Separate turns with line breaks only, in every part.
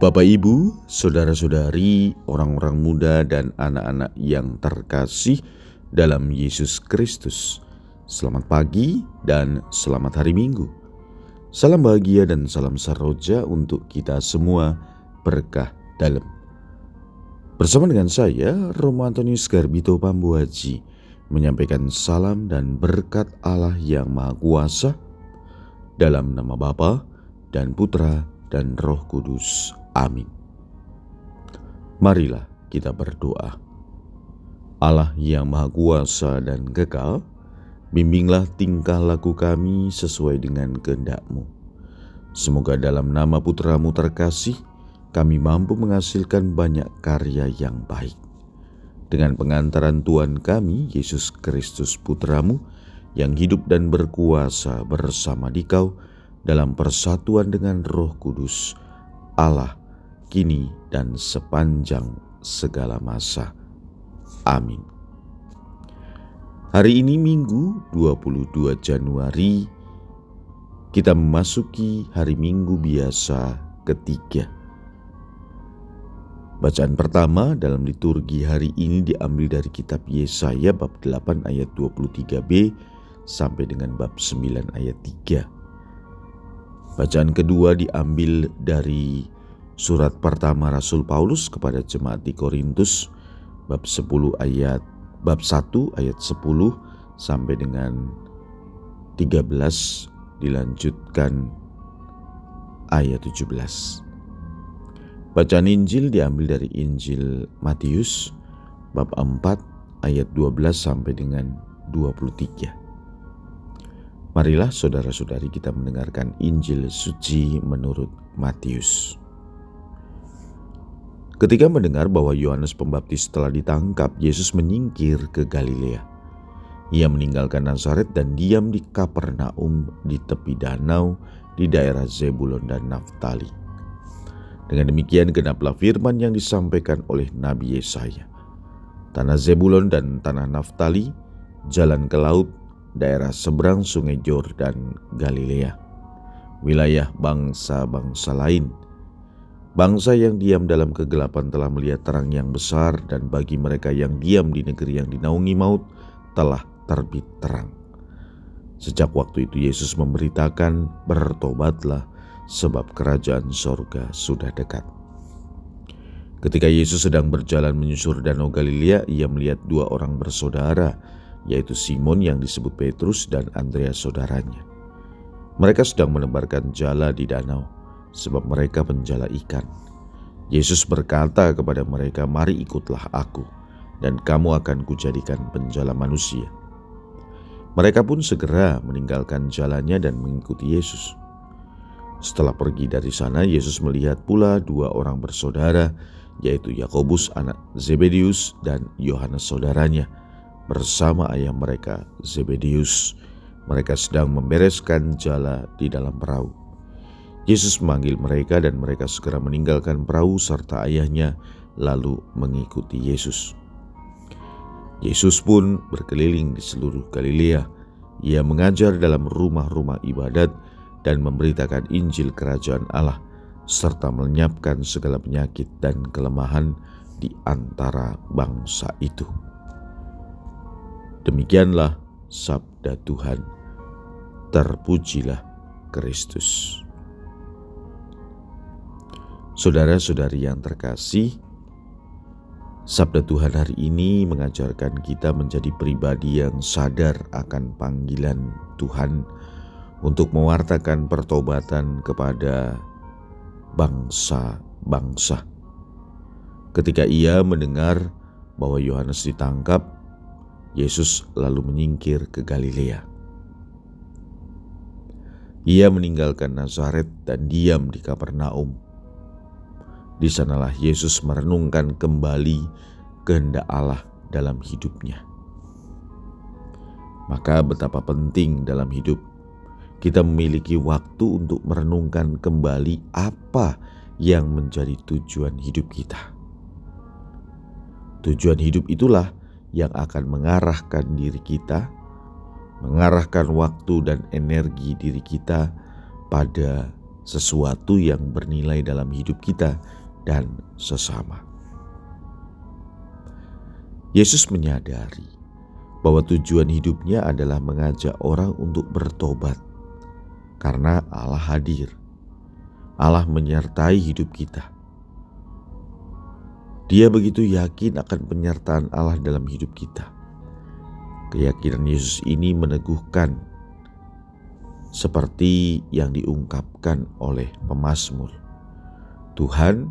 Bapak, ibu, saudara-saudari, orang-orang muda, dan anak-anak yang terkasih dalam Yesus Kristus, selamat pagi dan selamat hari Minggu. Salam bahagia dan salam saroja untuk kita semua, berkah dalam. Bersama dengan saya, Romo Antonius Garbito Pambuaji, menyampaikan salam dan berkat Allah yang Maha Kuasa dalam nama Bapa dan Putra dan Roh Kudus. Amin. Marilah kita berdoa. Allah yang Maha Kuasa dan kekal, bimbinglah tingkah laku kami sesuai dengan kehendak-Mu. Semoga dalam nama Putramu terkasih, kami mampu menghasilkan banyak karya yang baik. Dengan pengantaran Tuhan kami, Yesus Kristus Putramu, yang hidup dan berkuasa bersama dikau dalam persatuan dengan roh kudus, Allah kini dan sepanjang segala masa. Amin. Hari ini Minggu 22 Januari kita memasuki hari Minggu biasa ketiga. Bacaan pertama dalam liturgi hari ini diambil dari kitab Yesaya bab 8 ayat 23b sampai dengan bab 9 ayat 3. Bacaan kedua diambil dari Surat pertama Rasul Paulus kepada jemaat di Korintus bab 10 ayat bab 1 ayat 10 sampai dengan 13 dilanjutkan ayat 17. Bacaan Injil diambil dari Injil Matius bab 4 ayat 12 sampai dengan 23. Marilah saudara-saudari kita mendengarkan Injil suci menurut Matius. Ketika mendengar bahwa Yohanes Pembaptis telah ditangkap, Yesus menyingkir ke Galilea. Ia meninggalkan Nazaret dan diam di Kapernaum di tepi danau di daerah Zebulon dan Naftali. Dengan demikian genaplah firman yang disampaikan oleh Nabi Yesaya. Tanah Zebulon dan tanah Naftali, jalan ke laut, daerah seberang sungai Jordan, Galilea. Wilayah bangsa-bangsa lain – Bangsa yang diam dalam kegelapan telah melihat terang yang besar, dan bagi mereka yang diam di negeri yang dinaungi maut telah terbit terang. Sejak waktu itu Yesus memberitakan, "Bertobatlah, sebab kerajaan sorga sudah dekat." Ketika Yesus sedang berjalan menyusur Danau Galilea, ia melihat dua orang bersaudara, yaitu Simon yang disebut Petrus dan Andreas saudaranya. Mereka sedang menebarkan jala di danau sebab mereka penjala ikan. Yesus berkata kepada mereka, "Mari ikutlah aku, dan kamu akan kujadikan penjala manusia." Mereka pun segera meninggalkan jalannya dan mengikuti Yesus. Setelah pergi dari sana, Yesus melihat pula dua orang bersaudara, yaitu Yakobus anak Zebedius dan Yohanes saudaranya, bersama ayah mereka Zebedius. Mereka sedang membereskan jala di dalam perahu. Yesus memanggil mereka dan mereka segera meninggalkan perahu serta ayahnya lalu mengikuti Yesus. Yesus pun berkeliling di seluruh Galilea. Ia mengajar dalam rumah-rumah ibadat dan memberitakan Injil Kerajaan Allah serta melenyapkan segala penyakit dan kelemahan di antara bangsa itu. Demikianlah sabda Tuhan. Terpujilah Kristus. Saudara-saudari yang terkasih, Sabda Tuhan hari ini mengajarkan kita menjadi pribadi yang sadar akan panggilan Tuhan untuk mewartakan pertobatan kepada bangsa-bangsa. Ketika ia mendengar bahwa Yohanes ditangkap, Yesus lalu menyingkir ke Galilea. Ia meninggalkan Nazaret dan diam di Kapernaum di sanalah Yesus merenungkan kembali kehendak Allah dalam hidupnya. Maka betapa penting dalam hidup kita memiliki waktu untuk merenungkan kembali apa yang menjadi tujuan hidup kita. Tujuan hidup itulah yang akan mengarahkan diri kita, mengarahkan waktu dan energi diri kita pada sesuatu yang bernilai dalam hidup kita dan sesama. Yesus menyadari bahwa tujuan hidupnya adalah mengajak orang untuk bertobat, karena Allah hadir. Allah menyertai hidup kita. Dia begitu yakin akan penyertaan Allah dalam hidup kita. Keyakinan Yesus ini meneguhkan seperti yang diungkapkan oleh pemazmur. Tuhan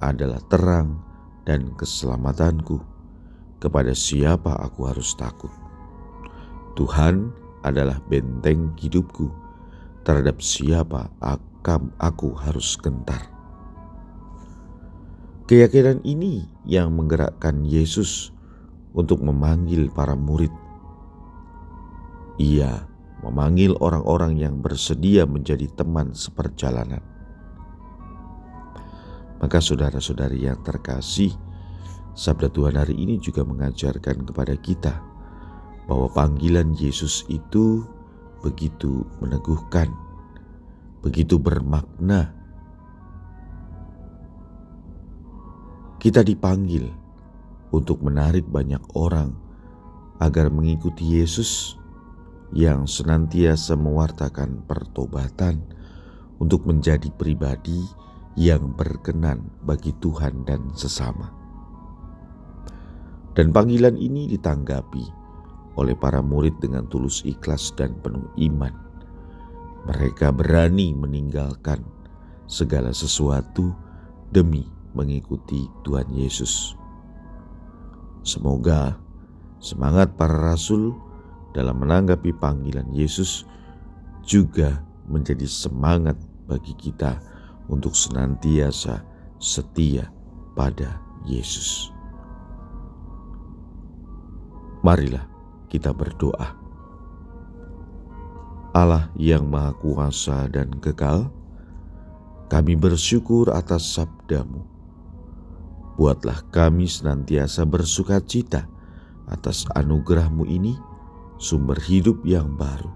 adalah terang dan keselamatanku. Kepada siapa aku harus takut? Tuhan adalah benteng hidupku. Terhadap siapa akan aku harus gentar? Keyakinan ini yang menggerakkan Yesus untuk memanggil para murid. Ia memanggil orang-orang yang bersedia menjadi teman seperjalanan. Maka saudara-saudari yang terkasih, sabda Tuhan hari ini juga mengajarkan kepada kita bahwa panggilan Yesus itu begitu meneguhkan, begitu bermakna. Kita dipanggil untuk menarik banyak orang agar mengikuti Yesus yang senantiasa mewartakan pertobatan untuk menjadi pribadi yang berkenan bagi Tuhan dan sesama. Dan panggilan ini ditanggapi oleh para murid dengan tulus ikhlas dan penuh iman. Mereka berani meninggalkan segala sesuatu demi mengikuti Tuhan Yesus. Semoga semangat para rasul dalam menanggapi panggilan Yesus juga menjadi semangat bagi kita untuk senantiasa setia pada Yesus. Marilah kita berdoa. Allah yang Maha Kuasa dan Kekal, kami bersyukur atas sabdamu. Buatlah kami senantiasa bersuka cita atas anugerahmu ini, sumber hidup yang baru.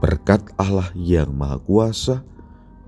Berkat Allah yang Maha Kuasa,